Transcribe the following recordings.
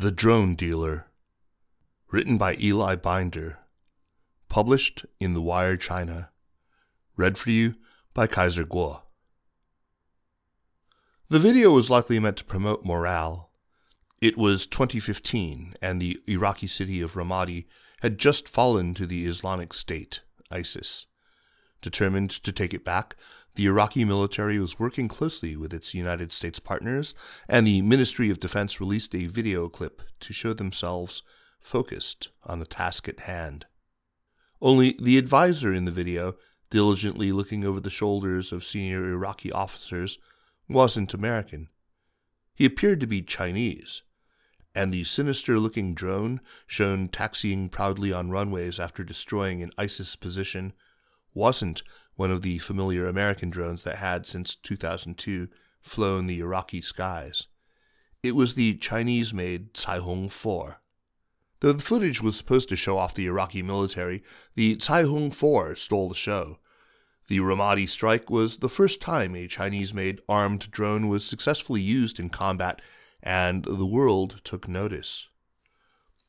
The Drone Dealer Written by Eli Binder Published in The Wire China Read for you by Kaiser Kuo. The video was likely meant to promote morale. It was 2015, and the Iraqi city of Ramadi had just fallen to the Islamic State, ISIS. Determined to take it back, the Iraqi military was working closely with its United States partners, and the Ministry of Defense released a video clip to show themselves focused on the task at hand. Only the advisor in the video, diligently looking over the shoulders of senior Iraqi officers, wasn't American. He appeared to be Chinese, and the sinister looking drone, shown taxiing proudly on runways after destroying an ISIS position, wasn't one of the familiar American drones that had, since 2002, flown the Iraqi skies. It was the Chinese made Caihong 4. Though the footage was supposed to show off the Iraqi military, the Caihong 4 stole the show. The Ramadi strike was the first time a Chinese made armed drone was successfully used in combat and the world took notice.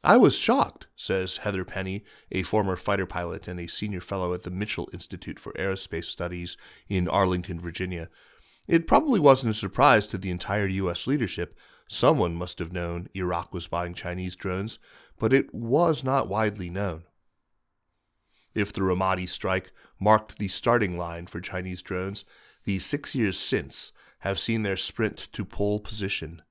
I was shocked, says Heather Penney, a former fighter pilot and a senior fellow at the Mitchell Institute for Aerospace Studies in Arlington, Virginia. It probably wasn't a surprise to the entire U.S. leadership. Someone must have known Iraq was buying Chinese drones, but it was not widely known. If the Ramadi strike marked the starting line for Chinese drones, the six years since have seen their sprint to pole position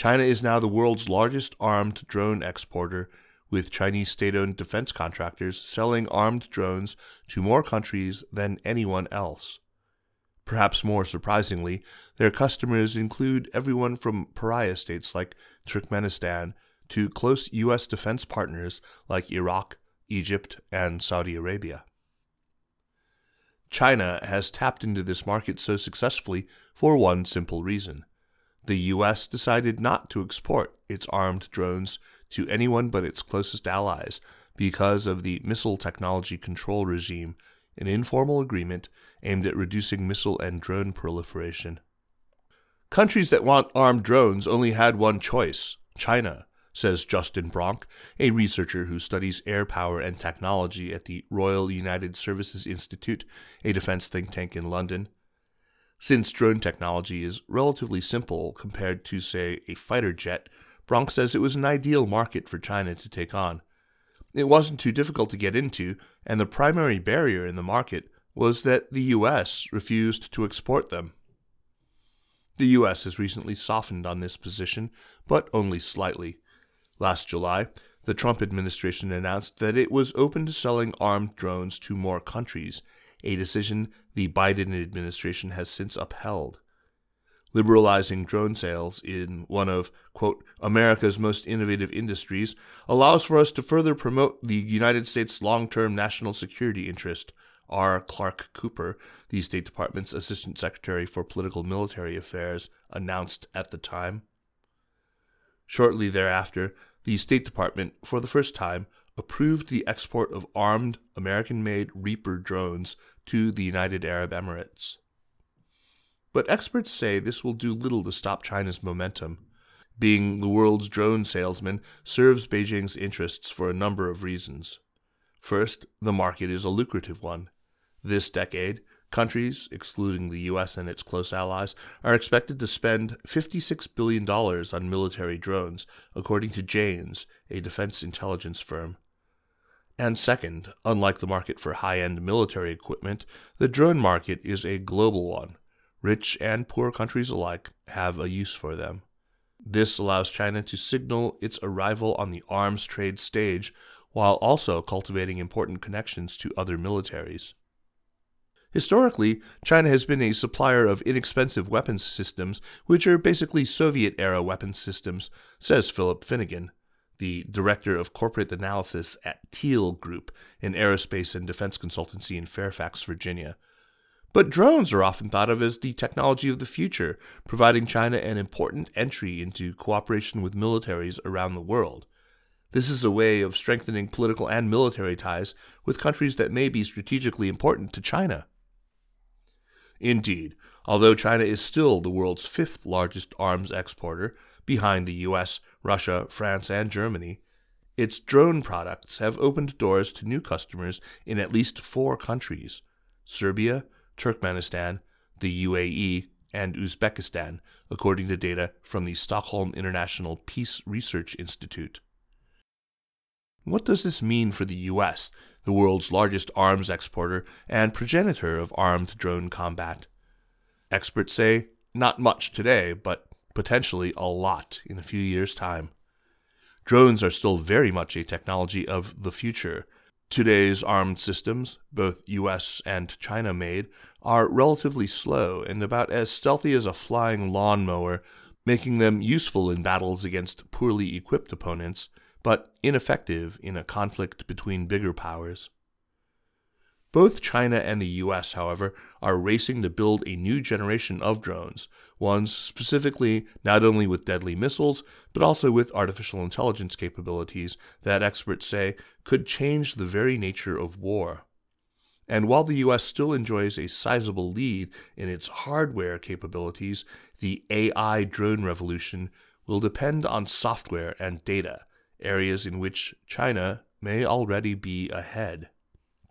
China is now the world's largest armed drone exporter, with Chinese state owned defense contractors selling armed drones to more countries than anyone else. Perhaps more surprisingly, their customers include everyone from pariah states like Turkmenistan to close U.S. defense partners like Iraq, Egypt, and Saudi Arabia. China has tapped into this market so successfully for one simple reason the U.S. decided not to export its armed drones to anyone but its closest allies because of the Missile Technology Control Regime, an informal agreement aimed at reducing missile and drone proliferation. Countries that want armed drones only had one choice China, says Justin Bronk, a researcher who studies air power and technology at the Royal United Services Institute, a defense think tank in London. Since drone technology is relatively simple compared to, say, a fighter jet, Bronk says it was an ideal market for China to take on. It wasn't too difficult to get into, and the primary barrier in the market was that the U.S. refused to export them. The U.S. has recently softened on this position, but only slightly. Last July, the Trump administration announced that it was open to selling armed drones to more countries, a decision the Biden administration has since upheld. Liberalizing drone sales in one of, quote, America's most innovative industries allows for us to further promote the United States long term national security interest, R. Clark Cooper, the State Department's Assistant Secretary for Political Military Affairs, announced at the time. Shortly thereafter, the State Department, for the first time, approved the export of armed American made Reaper drones to the United Arab Emirates. But experts say this will do little to stop China's momentum. Being the world's drone salesman serves Beijing's interests for a number of reasons. First, the market is a lucrative one. This decade, countries, excluding the US and its close allies, are expected to spend $56 billion on military drones, according to Janes, a defense intelligence firm. And second, unlike the market for high end military equipment, the drone market is a global one. Rich and poor countries alike have a use for them. This allows China to signal its arrival on the arms trade stage while also cultivating important connections to other militaries. Historically, China has been a supplier of inexpensive weapons systems, which are basically Soviet era weapons systems, says Philip Finnegan, the director of corporate analysis at Teal Group, an aerospace and defense consultancy in Fairfax, Virginia. But drones are often thought of as the technology of the future, providing China an important entry into cooperation with militaries around the world. This is a way of strengthening political and military ties with countries that may be strategically important to China. Indeed, although China is still the world's fifth largest arms exporter, behind the US, Russia, France, and Germany, its drone products have opened doors to new customers in at least four countries Serbia, Turkmenistan, the UAE, and Uzbekistan, according to data from the Stockholm International Peace Research Institute. What does this mean for the US, the world's largest arms exporter and progenitor of armed drone combat? Experts say not much today, but potentially a lot in a few years' time. Drones are still very much a technology of the future. Today's armed systems, both US and China made, are relatively slow and about as stealthy as a flying lawnmower, making them useful in battles against poorly equipped opponents but ineffective in a conflict between bigger powers. Both China and the US, however, are racing to build a new generation of drones, ones specifically not only with deadly missiles, but also with artificial intelligence capabilities that experts say could change the very nature of war. And while the US still enjoys a sizable lead in its hardware capabilities, the AI drone revolution will depend on software and data, areas in which China may already be ahead.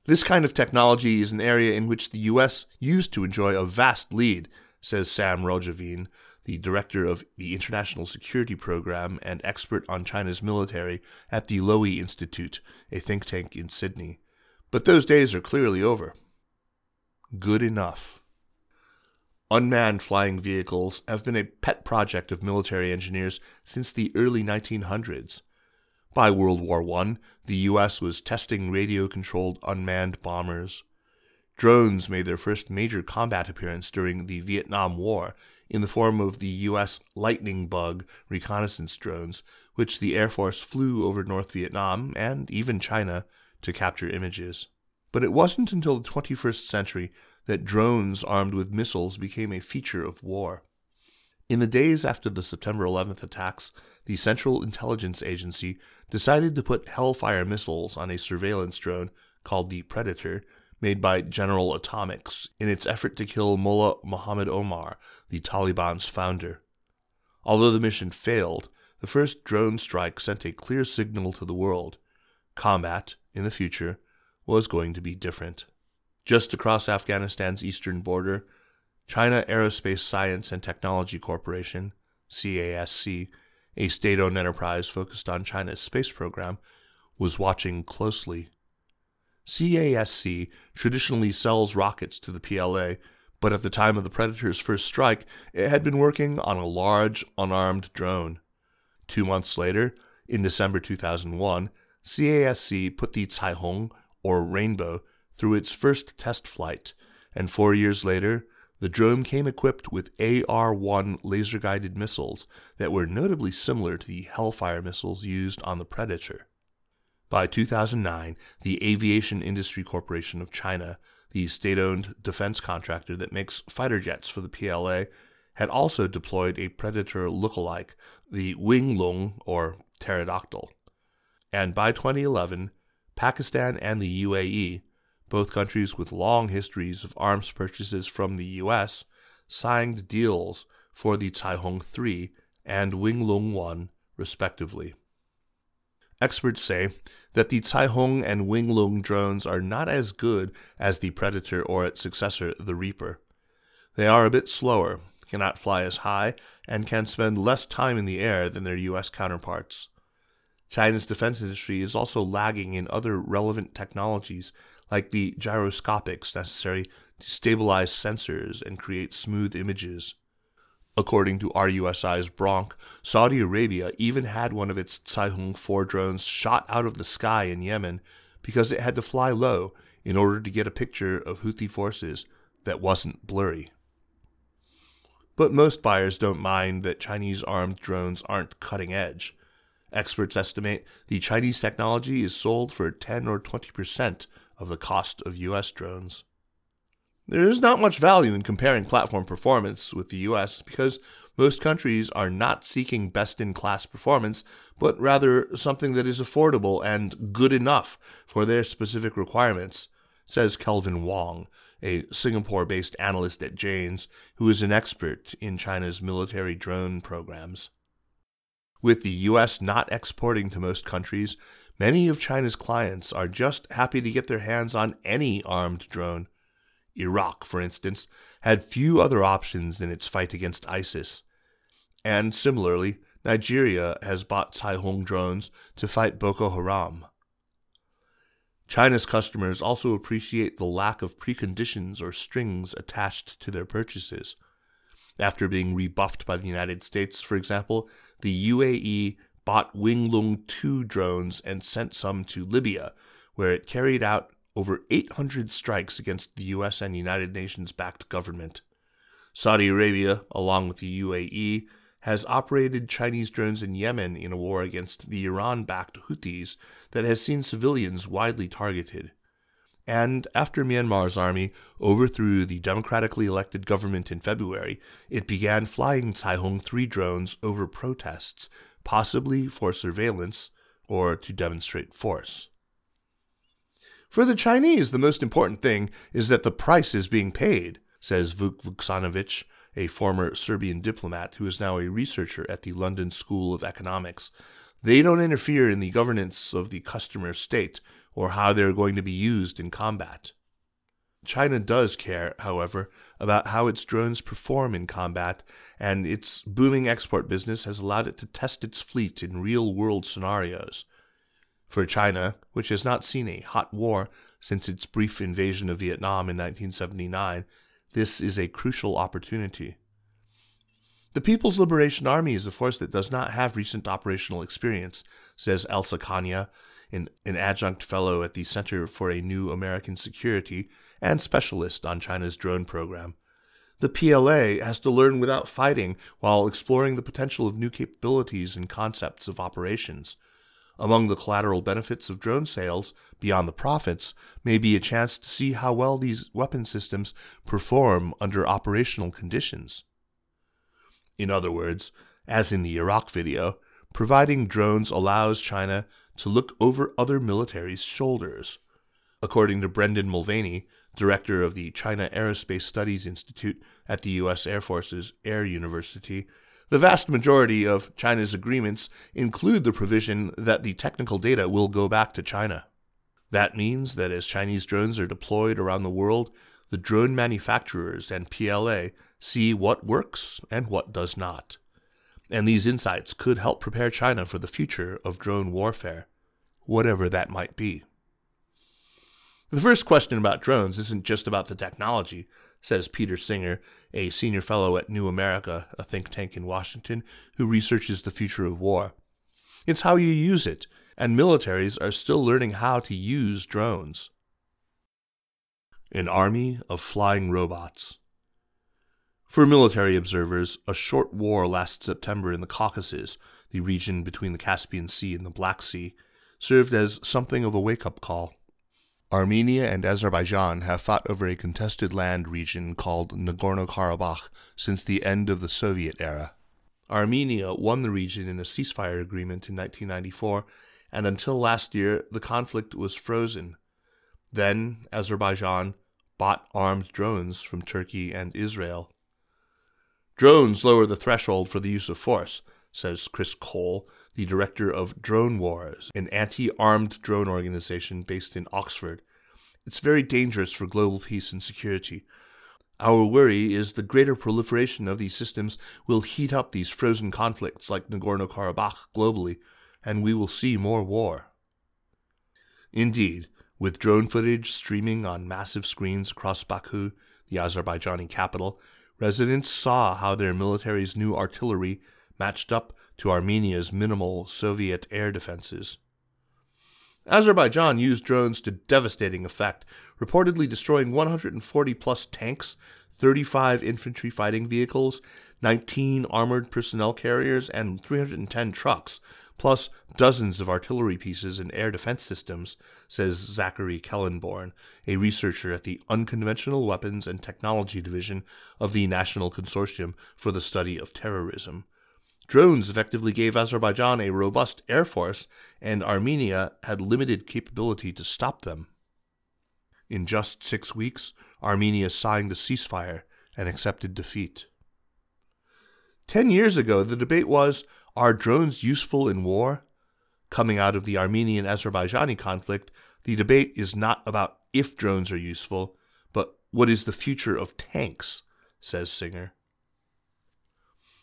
This kind of technology is an area in which the U.S. used to enjoy a vast lead, says Sam Roggeveen, the director of the International Security Program and expert on China's military at the Lowy Institute, a think tank in Sydney. But those days are clearly over. Good enough. Unmanned flying vehicles have been a pet project of military engineers since the early 1900s. By World War I, the U.S. was testing radio controlled unmanned bombers. Drones made their first major combat appearance during the Vietnam War in the form of the U.S. Lightning Bug reconnaissance drones, which the Air Force flew over North Vietnam and even China to capture images. But it wasn't until the 21st century that drones armed with missiles became a feature of war. In the days after the September 11th attacks, the Central Intelligence Agency decided to put Hellfire missiles on a surveillance drone called the Predator, made by General Atomics, in its effort to kill Mullah Muhammad Omar, the Taliban's founder. Although the mission failed, the first drone strike sent a clear signal to the world. Combat, in the future, was going to be different. Just across Afghanistan's eastern border, China Aerospace Science and Technology Corporation, CASC, a state owned enterprise focused on China's space program, was watching closely. CASC traditionally sells rockets to the PLA, but at the time of the Predator's first strike, it had been working on a large, unarmed drone. Two months later, in December 2001, CASC put the Caihong, or Rainbow, through its first test flight, and four years later, the drone came equipped with AR 1 laser guided missiles that were notably similar to the Hellfire missiles used on the Predator. By 2009, the Aviation Industry Corporation of China, the state owned defense contractor that makes fighter jets for the PLA, had also deployed a Predator look-alike, the Wing Loong or Pterodactyl. And by 2011, Pakistan and the UAE both countries with long histories of arms purchases from the U.S. signed deals for the Caihong 3 and Wing Winglong 1, respectively. Experts say that the Caihong and Wing Winglong drones are not as good as the Predator or its successor, the Reaper. They are a bit slower, cannot fly as high, and can spend less time in the air than their U.S. counterparts. China's defense industry is also lagging in other relevant technologies like the gyroscopics necessary to stabilize sensors and create smooth images. According to RUSI's Bronk, Saudi Arabia even had one of its Caihong 4 drones shot out of the sky in Yemen because it had to fly low in order to get a picture of Houthi forces that wasn't blurry. But most buyers don't mind that Chinese armed drones aren't cutting edge. Experts estimate the Chinese technology is sold for 10 or 20% of the cost of US drones. There is not much value in comparing platform performance with the US because most countries are not seeking best in class performance, but rather something that is affordable and good enough for their specific requirements, says Kelvin Wong, a Singapore based analyst at Jane's who is an expert in China's military drone programs. With the U.S. not exporting to most countries, many of China's clients are just happy to get their hands on any armed drone. Iraq, for instance, had few other options in its fight against ISIS. And similarly, Nigeria has bought Caihong drones to fight Boko Haram. China's customers also appreciate the lack of preconditions or strings attached to their purchases. After being rebuffed by the United States, for example, the UAE bought Wing Loong 2 drones and sent some to Libya, where it carried out over 800 strikes against the US and United Nations backed government. Saudi Arabia, along with the UAE, has operated Chinese drones in Yemen in a war against the Iran backed Houthis that has seen civilians widely targeted. And after Myanmar's army overthrew the democratically elected government in February, it began flying Caihong 3 drones over protests, possibly for surveillance or to demonstrate force. For the Chinese, the most important thing is that the price is being paid, says Vuk Vuksanovic, a former Serbian diplomat who is now a researcher at the London School of Economics. They don't interfere in the governance of the customer state or how they're going to be used in combat. China does care, however, about how its drones perform in combat, and its booming export business has allowed it to test its fleet in real world scenarios. For China, which has not seen a hot war since its brief invasion of Vietnam in 1979, this is a crucial opportunity. The People's Liberation Army is a force that does not have recent operational experience, says Elsa Kania, an, an adjunct fellow at the Center for a New American Security and specialist on China's drone program. The PLA has to learn without fighting while exploring the potential of new capabilities and concepts of operations. Among the collateral benefits of drone sales, beyond the profits, may be a chance to see how well these weapon systems perform under operational conditions. In other words, as in the Iraq video, providing drones allows China to look over other militaries' shoulders. According to Brendan Mulvaney, director of the China Aerospace Studies Institute at the U.S. Air Force's Air University, the vast majority of China's agreements include the provision that the technical data will go back to China. That means that as Chinese drones are deployed around the world, the drone manufacturers and PLA see what works and what does not. And these insights could help prepare China for the future of drone warfare, whatever that might be. The first question about drones isn't just about the technology, says Peter Singer, a senior fellow at New America, a think tank in Washington, who researches the future of war. It's how you use it, and militaries are still learning how to use drones. An army of flying robots. For military observers, a short war last September in the Caucasus, the region between the Caspian Sea and the Black Sea, served as something of a wake up call. Armenia and Azerbaijan have fought over a contested land region called Nagorno Karabakh since the end of the Soviet era. Armenia won the region in a ceasefire agreement in 1994, and until last year, the conflict was frozen. Then, Azerbaijan bought armed drones from Turkey and Israel. Drones lower the threshold for the use of force, says Chris Cole, the director of Drone Wars, an anti armed drone organization based in Oxford. It's very dangerous for global peace and security. Our worry is the greater proliferation of these systems will heat up these frozen conflicts like Nagorno Karabakh globally, and we will see more war. Indeed, with drone footage streaming on massive screens across Baku, the Azerbaijani capital, residents saw how their military's new artillery matched up to Armenia's minimal Soviet air defenses. Azerbaijan used drones to devastating effect, reportedly destroying 140 plus tanks, 35 infantry fighting vehicles, 19 armored personnel carriers, and 310 trucks, plus dozens of artillery pieces and air defense systems, says Zachary Kallenborn, a researcher at the Unconventional Weapons and Technology Division of the National Consortium for the Study of Terrorism. Drones effectively gave Azerbaijan a robust air force, and Armenia had limited capability to stop them. In just six weeks, Armenia signed a ceasefire and accepted defeat. Ten years ago, the debate was are drones useful in war? Coming out of the Armenian Azerbaijani conflict, the debate is not about if drones are useful, but what is the future of tanks, says Singer.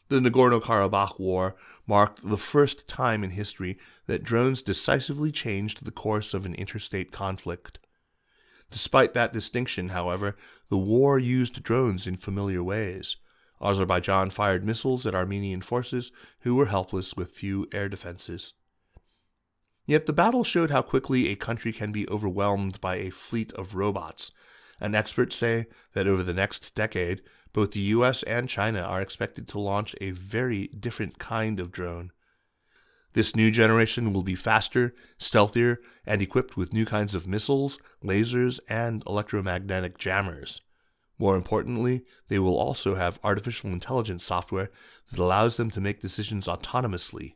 The Nagorno Karabakh War marked the first time in history that drones decisively changed the course of an interstate conflict. Despite that distinction, however, the war used drones in familiar ways. Azerbaijan fired missiles at Armenian forces who were helpless with few air defenses. Yet the battle showed how quickly a country can be overwhelmed by a fleet of robots, and experts say that over the next decade, both the US and China are expected to launch a very different kind of drone. This new generation will be faster, stealthier, and equipped with new kinds of missiles, lasers, and electromagnetic jammers. More importantly, they will also have artificial intelligence software that allows them to make decisions autonomously.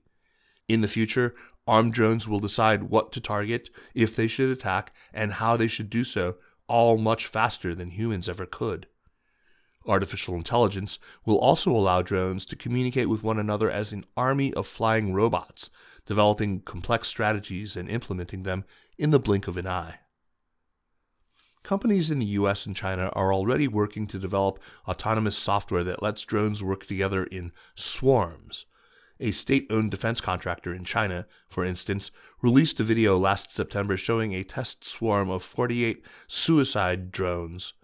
In the future, armed drones will decide what to target, if they should attack, and how they should do so, all much faster than humans ever could. Artificial intelligence will also allow drones to communicate with one another as an army of flying robots, developing complex strategies and implementing them in the blink of an eye. Companies in the US and China are already working to develop autonomous software that lets drones work together in swarms. A state owned defense contractor in China, for instance, released a video last September showing a test swarm of 48 suicide drones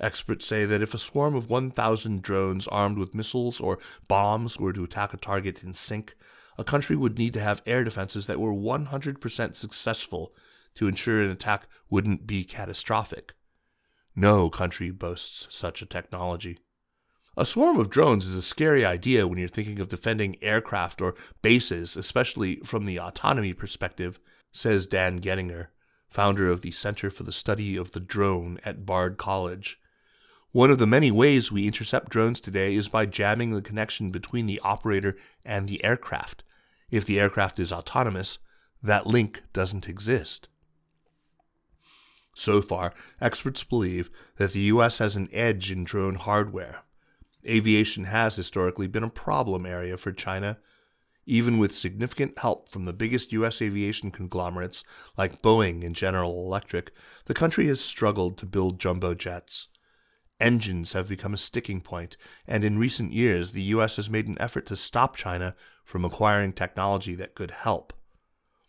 Experts say that if a swarm of 1,000 drones armed with missiles or bombs were to attack a target in sync, a country would need to have air defenses that were 100% successful to ensure an attack wouldn't be catastrophic. No country boasts such a technology. A swarm of drones is a scary idea when you're thinking of defending aircraft or bases, especially from the autonomy perspective, says Dan Gettinger, founder of the Center for the Study of the Drone at Bard College. One of the many ways we intercept drones today is by jamming the connection between the operator and the aircraft. If the aircraft is autonomous, that link doesn't exist. So far, experts believe that the US has an edge in drone hardware. Aviation has historically been a problem area for China. Even with significant help from the biggest US aviation conglomerates like Boeing and General Electric, the country has struggled to build jumbo jets. Engines have become a sticking point, and in recent years, the US has made an effort to stop China from acquiring technology that could help.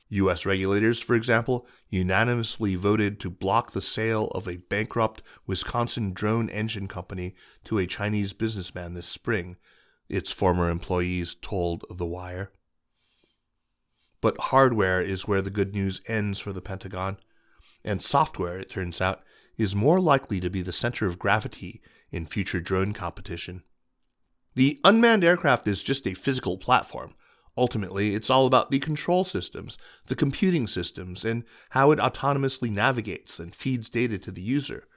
US regulators, for example, unanimously voted to block the sale of a bankrupt Wisconsin drone engine company to a Chinese businessman this spring, its former employees told The Wire. But hardware is where the good news ends for the Pentagon, and software, it turns out, is more likely to be the center of gravity in future drone competition. The unmanned aircraft is just a physical platform. Ultimately, it's all about the control systems, the computing systems, and how it autonomously navigates and feeds data to the user.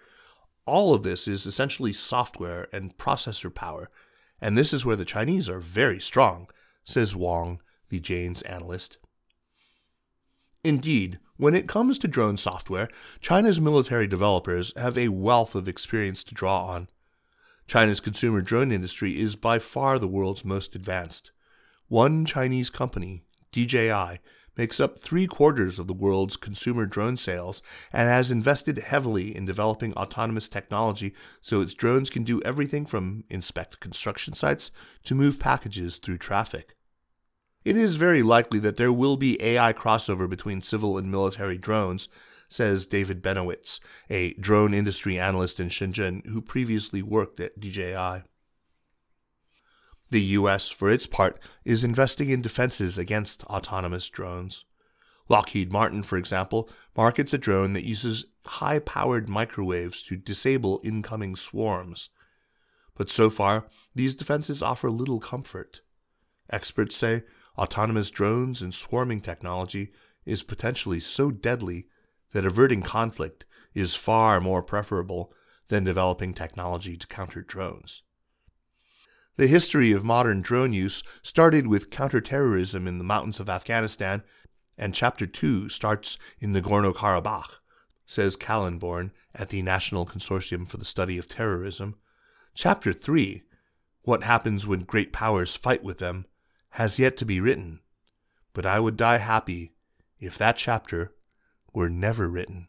All of this is essentially software and processor power, and this is where the Chinese are very strong, says Wong, the Jane's analyst. Indeed, when it comes to drone software, China's military developers have a wealth of experience to draw on. China's consumer drone industry is by far the world's most advanced. One Chinese company, DJI, makes up three quarters of the world's consumer drone sales and has invested heavily in developing autonomous technology so its drones can do everything from inspect construction sites to move packages through traffic. It is very likely that there will be AI crossover between civil and military drones, says David Benowitz, a drone industry analyst in Shenzhen who previously worked at DJI. The US, for its part, is investing in defenses against autonomous drones. Lockheed Martin, for example, markets a drone that uses high powered microwaves to disable incoming swarms. But so far, these defenses offer little comfort. Experts say autonomous drones and swarming technology is potentially so deadly that averting conflict is far more preferable than developing technology to counter drones. The history of modern drone use started with counterterrorism in the mountains of Afghanistan, and Chapter 2 starts in Nagorno Karabakh, says Kallenborn at the National Consortium for the Study of Terrorism. Chapter 3, What Happens When Great Powers Fight with Them, has yet to be written, but I would die happy if that chapter were never written.